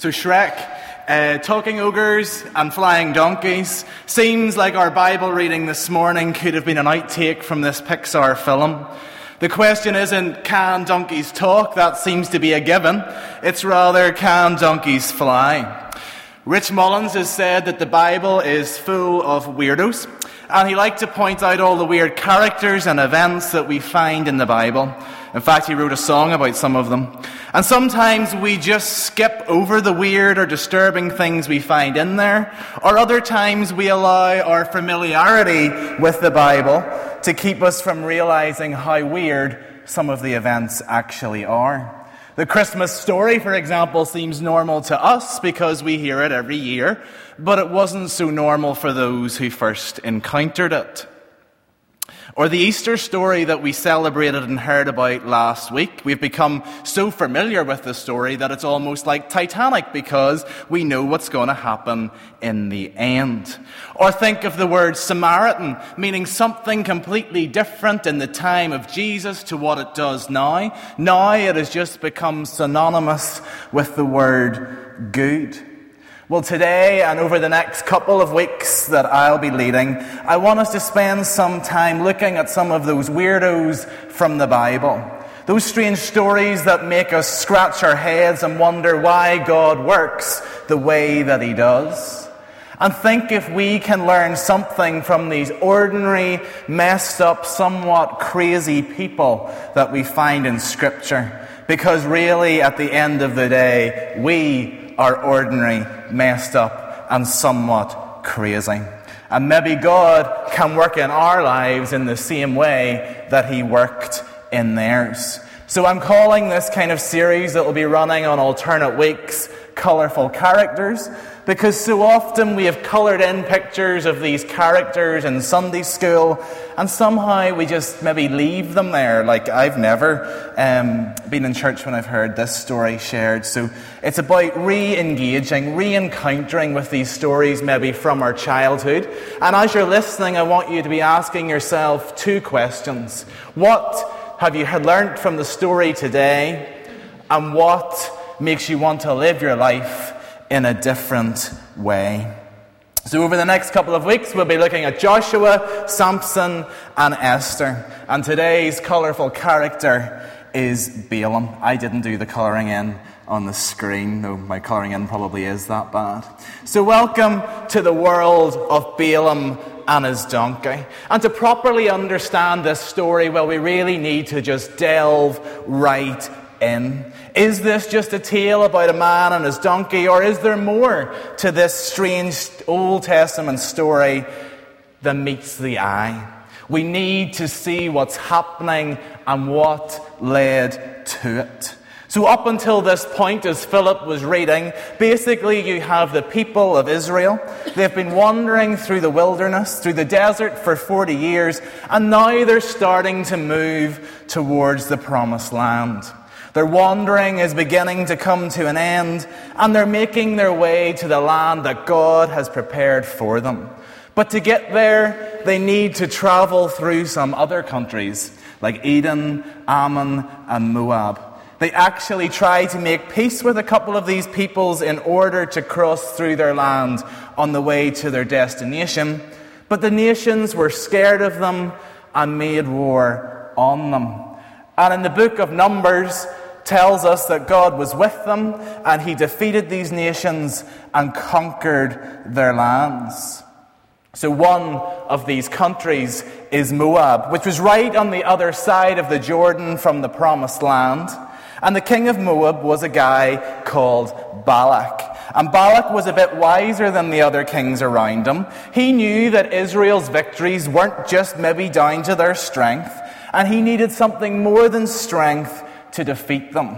So, Shrek, uh, talking ogres and flying donkeys, seems like our Bible reading this morning could have been an outtake from this Pixar film. The question isn't, can donkeys talk? That seems to be a given. It's rather, can donkeys fly? Rich Mullins has said that the Bible is full of weirdos, and he liked to point out all the weird characters and events that we find in the Bible. In fact, he wrote a song about some of them. And sometimes we just skip over the weird or disturbing things we find in there, or other times we allow our familiarity with the Bible to keep us from realizing how weird some of the events actually are. The Christmas story, for example, seems normal to us because we hear it every year, but it wasn't so normal for those who first encountered it. Or the Easter story that we celebrated and heard about last week. We've become so familiar with the story that it's almost like Titanic because we know what's going to happen in the end. Or think of the word Samaritan, meaning something completely different in the time of Jesus to what it does now. Now it has just become synonymous with the word good. Well, today and over the next couple of weeks that I'll be leading, I want us to spend some time looking at some of those weirdos from the Bible. Those strange stories that make us scratch our heads and wonder why God works the way that He does. And think if we can learn something from these ordinary, messed up, somewhat crazy people that we find in Scripture. Because really, at the end of the day, we are ordinary, messed up, and somewhat crazy. And maybe God can work in our lives in the same way that He worked in theirs. So I'm calling this kind of series that will be running on alternate weeks colourful characters because so often we have coloured in pictures of these characters in Sunday school and somehow we just maybe leave them there. Like I've never um, been in church when I've heard this story shared. So it's about re engaging, re encountering with these stories maybe from our childhood. And as you're listening, I want you to be asking yourself two questions. What have you learnt from the story today? And what makes you want to live your life in a different way. So, over the next couple of weeks, we'll be looking at Joshua, Samson, and Esther. And today's colourful character is Balaam. I didn't do the colouring in on the screen, though my colouring in probably is that bad. So, welcome to the world of Balaam and his donkey. And to properly understand this story, well, we really need to just delve right in? Is this just a tale about a man and his donkey, or is there more to this strange Old Testament story than meets the eye? We need to see what's happening and what led to it. So, up until this point, as Philip was reading, basically you have the people of Israel. They've been wandering through the wilderness, through the desert for 40 years, and now they're starting to move towards the promised land. Their wandering is beginning to come to an end, and they're making their way to the land that God has prepared for them. But to get there, they need to travel through some other countries, like Edom, Ammon, and Moab. They actually try to make peace with a couple of these peoples in order to cross through their land on the way to their destination. But the nations were scared of them and made war on them. And in the book of Numbers, tells us that God was with them and he defeated these nations and conquered their lands. So, one of these countries is Moab, which was right on the other side of the Jordan from the promised land. And the king of Moab was a guy called Balak. And Balak was a bit wiser than the other kings around him. He knew that Israel's victories weren't just maybe down to their strength, and he needed something more than strength to defeat them.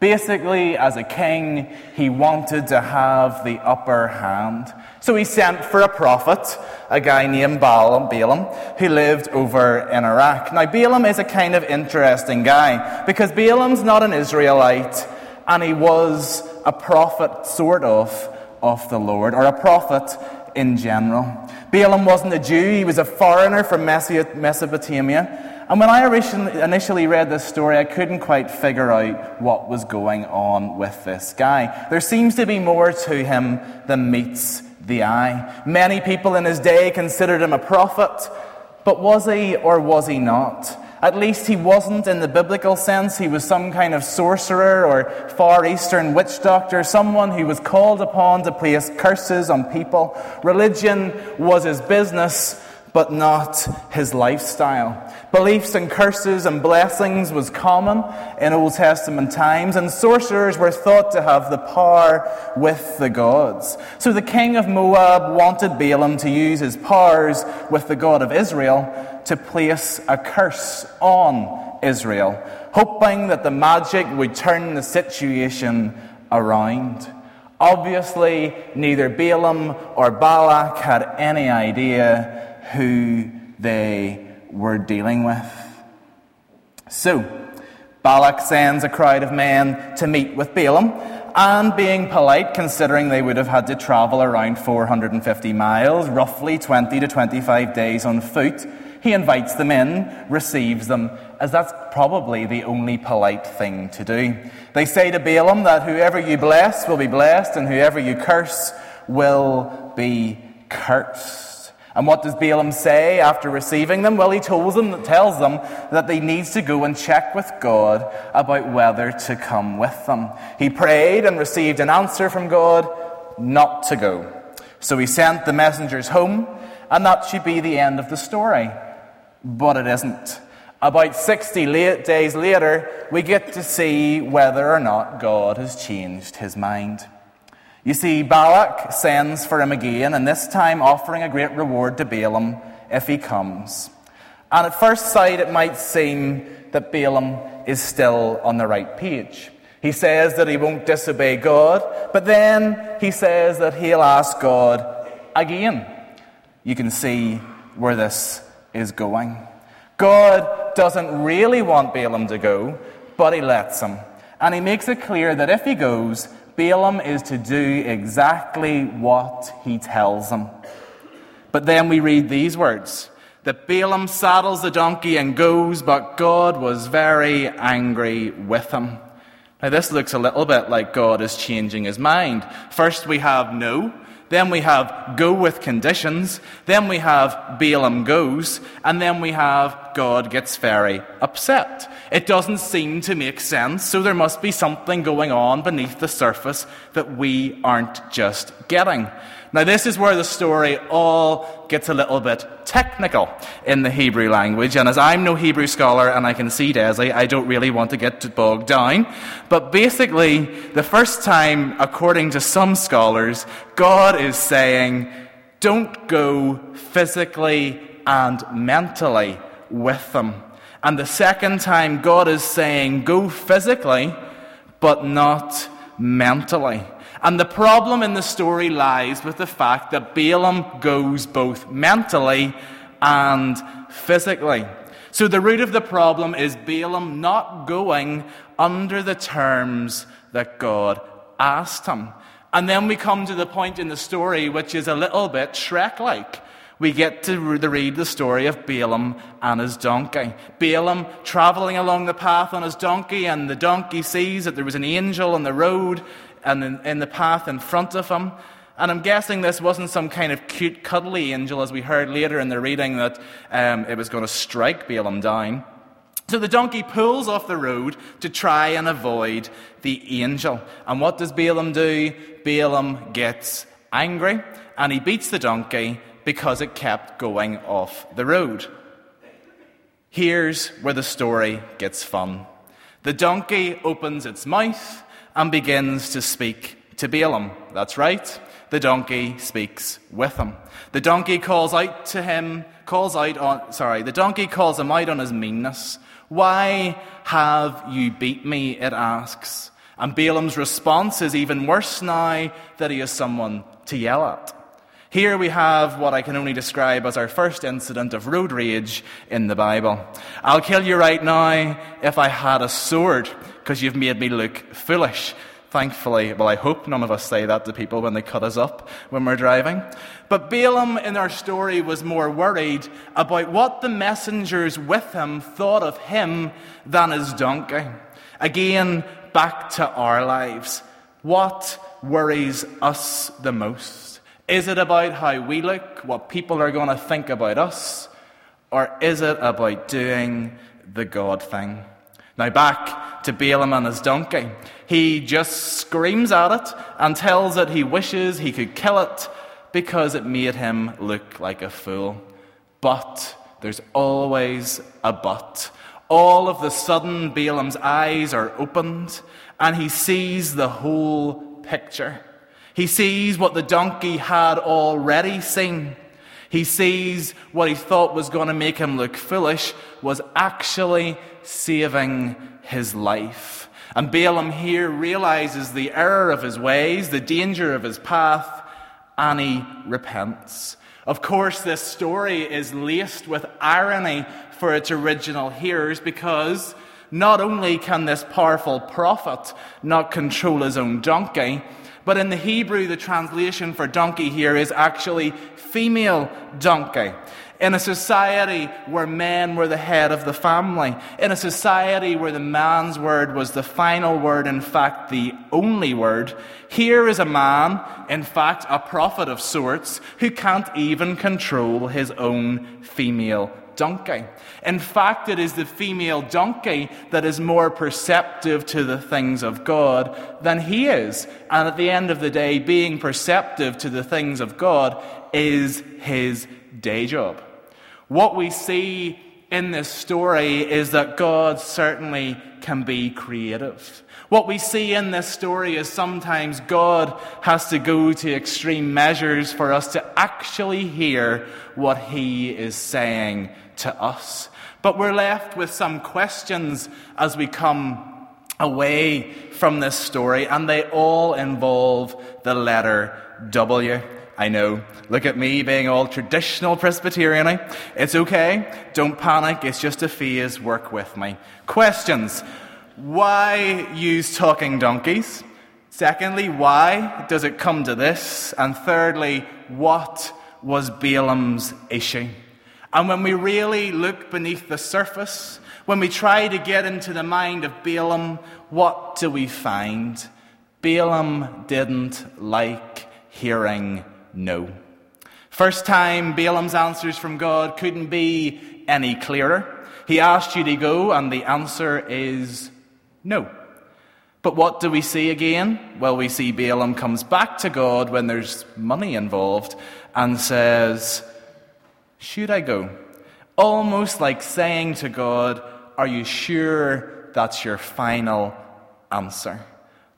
Basically, as a king, he wanted to have the upper hand. So he sent for a prophet, a guy named Balaam, Balaam, who lived over in Iraq. Now, Balaam is a kind of interesting guy because Balaam's not an Israelite and he was a prophet, sort of, of the Lord, or a prophet in general. Balaam wasn't a Jew, he was a foreigner from Mesopotamia And when I initially read this story, I couldn't quite figure out what was going on with this guy. There seems to be more to him than meets the eye. Many people in his day considered him a prophet, but was he or was he not? At least he wasn't in the biblical sense. He was some kind of sorcerer or Far Eastern witch doctor, someone who was called upon to place curses on people. Religion was his business, but not his lifestyle. Beliefs and curses and blessings was common in Old Testament times, and sorcerers were thought to have the power with the gods. So the king of Moab wanted Balaam to use his powers with the God of Israel to place a curse on Israel, hoping that the magic would turn the situation around. Obviously, neither Balaam or Balak had any idea who they were dealing with. So, Balak sends a crowd of men to meet with Balaam, and being polite, considering they would have had to travel around 450 miles, roughly 20 to 25 days on foot, he invites them in, receives them, as that's probably the only polite thing to do. They say to Balaam that whoever you bless will be blessed, and whoever you curse will be cursed. And what does Balaam say after receiving them? Well, he tells them, tells them that they need to go and check with God about whether to come with them. He prayed and received an answer from God not to go. So he sent the messengers home, and that should be the end of the story. But it isn't. About 60 late days later, we get to see whether or not God has changed his mind. You see, Balak sends for him again, and this time offering a great reward to Balaam if he comes. And at first sight, it might seem that Balaam is still on the right page. He says that he won't disobey God, but then he says that he'll ask God again. You can see where this is going. God doesn't really want Balaam to go, but he lets him. And he makes it clear that if he goes, Balaam is to do exactly what he tells him. But then we read these words that Balaam saddles the donkey and goes, but God was very angry with him. Now, this looks a little bit like God is changing his mind. First, we have no. Then we have go with conditions. Then we have Balaam goes. And then we have God gets very upset. It doesn't seem to make sense, so there must be something going on beneath the surface that we aren't just getting. Now, this is where the story all gets a little bit technical in the Hebrew language. And as I'm no Hebrew scholar and I can see Desi, I don't really want to get bogged down. But basically, the first time, according to some scholars, God is saying, don't go physically and mentally with them. And the second time, God is saying, go physically, but not mentally. And the problem in the story lies with the fact that Balaam goes both mentally and physically. So the root of the problem is Balaam not going under the terms that God asked him. And then we come to the point in the story which is a little bit Shrek like. We get to read the story of Balaam and his donkey. Balaam traveling along the path on his donkey, and the donkey sees that there was an angel on the road, and in, in the path in front of him. And I'm guessing this wasn't some kind of cute, cuddly angel, as we heard later in the reading, that um, it was going to strike Balaam down. So the donkey pulls off the road to try and avoid the angel. And what does Balaam do? Balaam gets angry and he beats the donkey because it kept going off the road. Here's where the story gets fun. The donkey opens its mouth and begins to speak to Balaam. That's right. The donkey speaks with him. The donkey calls out to him, calls out on, sorry, the donkey calls him out on his meanness. Why have you beat me? It asks. And Balaam's response is even worse now that he has someone to yell at. Here we have what I can only describe as our first incident of road rage in the Bible. I'll kill you right now if I had a sword, because you've made me look foolish. Thankfully, well, I hope none of us say that to people when they cut us up when we're driving. But Balaam in our story was more worried about what the messengers with him thought of him than his donkey. Again, back to our lives. What worries us the most? Is it about how we look, what people are going to think about us? Or is it about doing the God thing? Now, back to Balaam and his donkey. He just screams at it and tells it he wishes he could kill it because it made him look like a fool. But there's always a but. All of the sudden, Balaam's eyes are opened and he sees the whole picture. He sees what the donkey had already seen. He sees what he thought was going to make him look foolish was actually saving his life. And Balaam here realizes the error of his ways, the danger of his path, and he repents. Of course, this story is laced with irony for its original hearers because not only can this powerful prophet not control his own donkey, but in the Hebrew, the translation for donkey here is actually female donkey. In a society where men were the head of the family, in a society where the man's word was the final word, in fact, the only word, here is a man, in fact, a prophet of sorts, who can't even control his own female donkey. In fact, it is the female donkey that is more perceptive to the things of God than he is. And at the end of the day, being perceptive to the things of God is his day job. What we see in this story is that God certainly can be creative. What we see in this story is sometimes God has to go to extreme measures for us to actually hear what He is saying to us. But we're left with some questions as we come away from this story, and they all involve the letter W. I know. Look at me being all traditional Presbyterian. Eh? It's okay. Don't panic. It's just a phase. Work with me. Questions. Why use talking donkeys? Secondly, why does it come to this? And thirdly, what was Balaam's issue? And when we really look beneath the surface, when we try to get into the mind of Balaam, what do we find? Balaam didn't like hearing no. First time Balaam's answers from God couldn't be any clearer. He asked you to go, and the answer is no. But what do we see again? Well, we see Balaam comes back to God when there's money involved and says, Should I go? Almost like saying to God, Are you sure that's your final answer?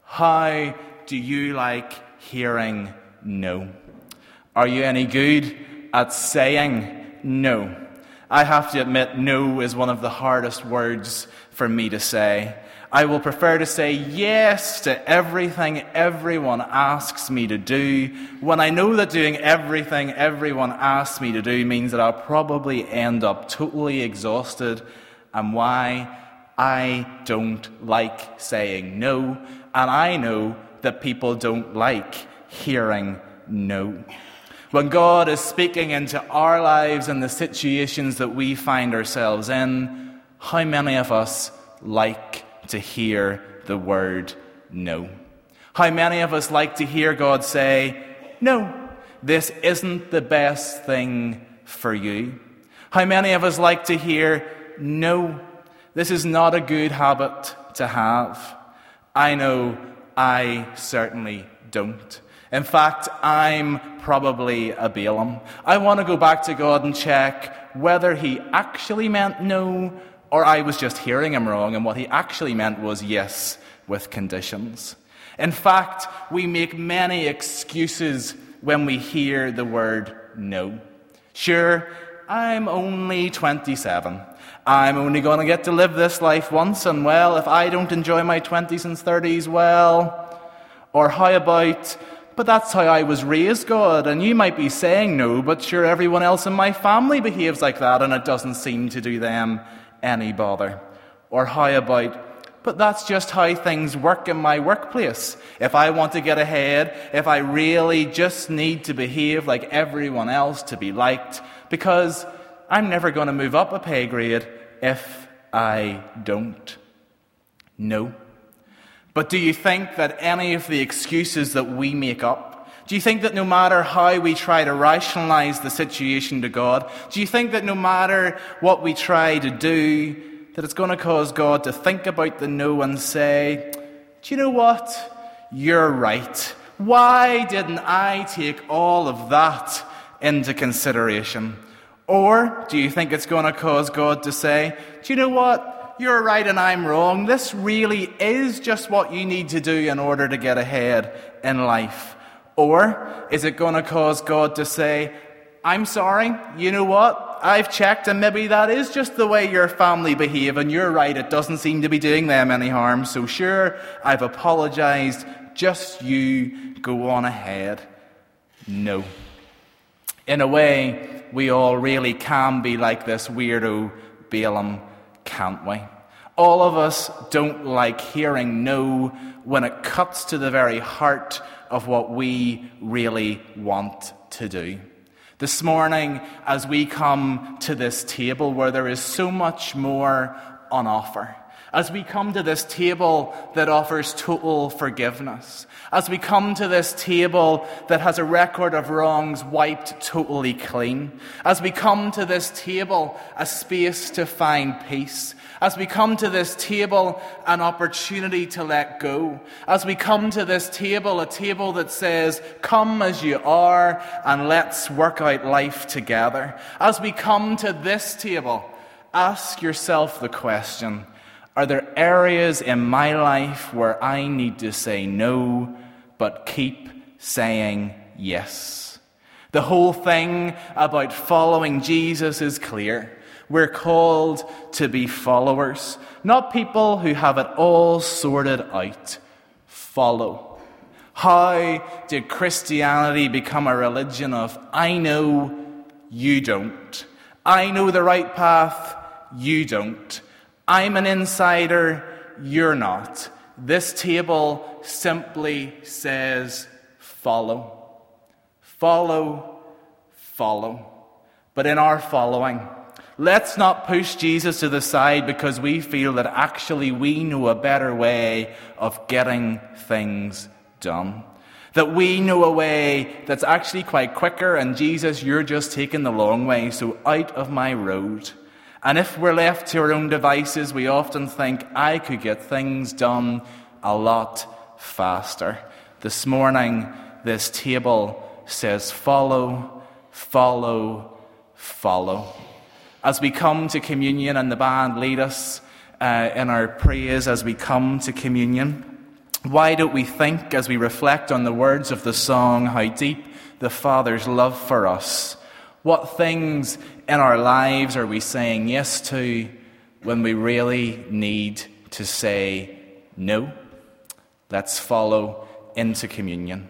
How do you like hearing no? Are you any good at saying no? I have to admit, no is one of the hardest words for me to say. I will prefer to say yes to everything everyone asks me to do when I know that doing everything everyone asks me to do means that I'll probably end up totally exhausted and why I don't like saying no, and I know that people don't like hearing no. When God is speaking into our lives and the situations that we find ourselves in, how many of us like to hear the word no? How many of us like to hear God say, No, this isn't the best thing for you? How many of us like to hear, No, this is not a good habit to have? I know I certainly don't. In fact, I'm probably a Balaam. I want to go back to God and check whether he actually meant no or I was just hearing him wrong and what he actually meant was yes with conditions. In fact, we make many excuses when we hear the word no. Sure, I'm only 27. I'm only going to get to live this life once, and well, if I don't enjoy my 20s and 30s, well. Or how about but that's how I was raised, God. And you might be saying no, but sure, everyone else in my family behaves like that, and it doesn't seem to do them any bother. Or how about, But that's just how things work in my workplace. If I want to get ahead, if I really just need to behave like everyone else to be liked, because I'm never going to move up a pay grade if I don't. No. But do you think that any of the excuses that we make up, do you think that no matter how we try to rationalize the situation to God, do you think that no matter what we try to do, that it's going to cause God to think about the no and say, Do you know what? You're right. Why didn't I take all of that into consideration? Or do you think it's going to cause God to say, Do you know what? You're right and I'm wrong. This really is just what you need to do in order to get ahead in life. Or is it going to cause God to say, I'm sorry, you know what? I've checked, and maybe that is just the way your family behave, and you're right, it doesn't seem to be doing them any harm. So, sure, I've apologized. Just you go on ahead. No. In a way, we all really can be like this weirdo Balaam, can't we? All of us don't like hearing no when it cuts to the very heart of what we really want to do. This morning, as we come to this table where there is so much more on offer, as we come to this table that offers total forgiveness, as we come to this table that has a record of wrongs wiped totally clean, as we come to this table a space to find peace, as we come to this table, an opportunity to let go. As we come to this table, a table that says, Come as you are and let's work out life together. As we come to this table, ask yourself the question Are there areas in my life where I need to say no, but keep saying yes? The whole thing about following Jesus is clear. We're called to be followers, not people who have it all sorted out. Follow. How did Christianity become a religion of I know, you don't? I know the right path, you don't. I'm an insider, you're not. This table simply says follow. Follow, follow. But in our following, Let's not push Jesus to the side because we feel that actually we know a better way of getting things done. That we know a way that's actually quite quicker, and Jesus, you're just taking the long way, so out of my road. And if we're left to our own devices, we often think, I could get things done a lot faster. This morning, this table says, Follow, follow, follow as we come to communion and the band lead us uh, in our praise as we come to communion, why don't we think as we reflect on the words of the song how deep the Father's love for us? What things in our lives are we saying yes to when we really need to say no? Let's follow into communion.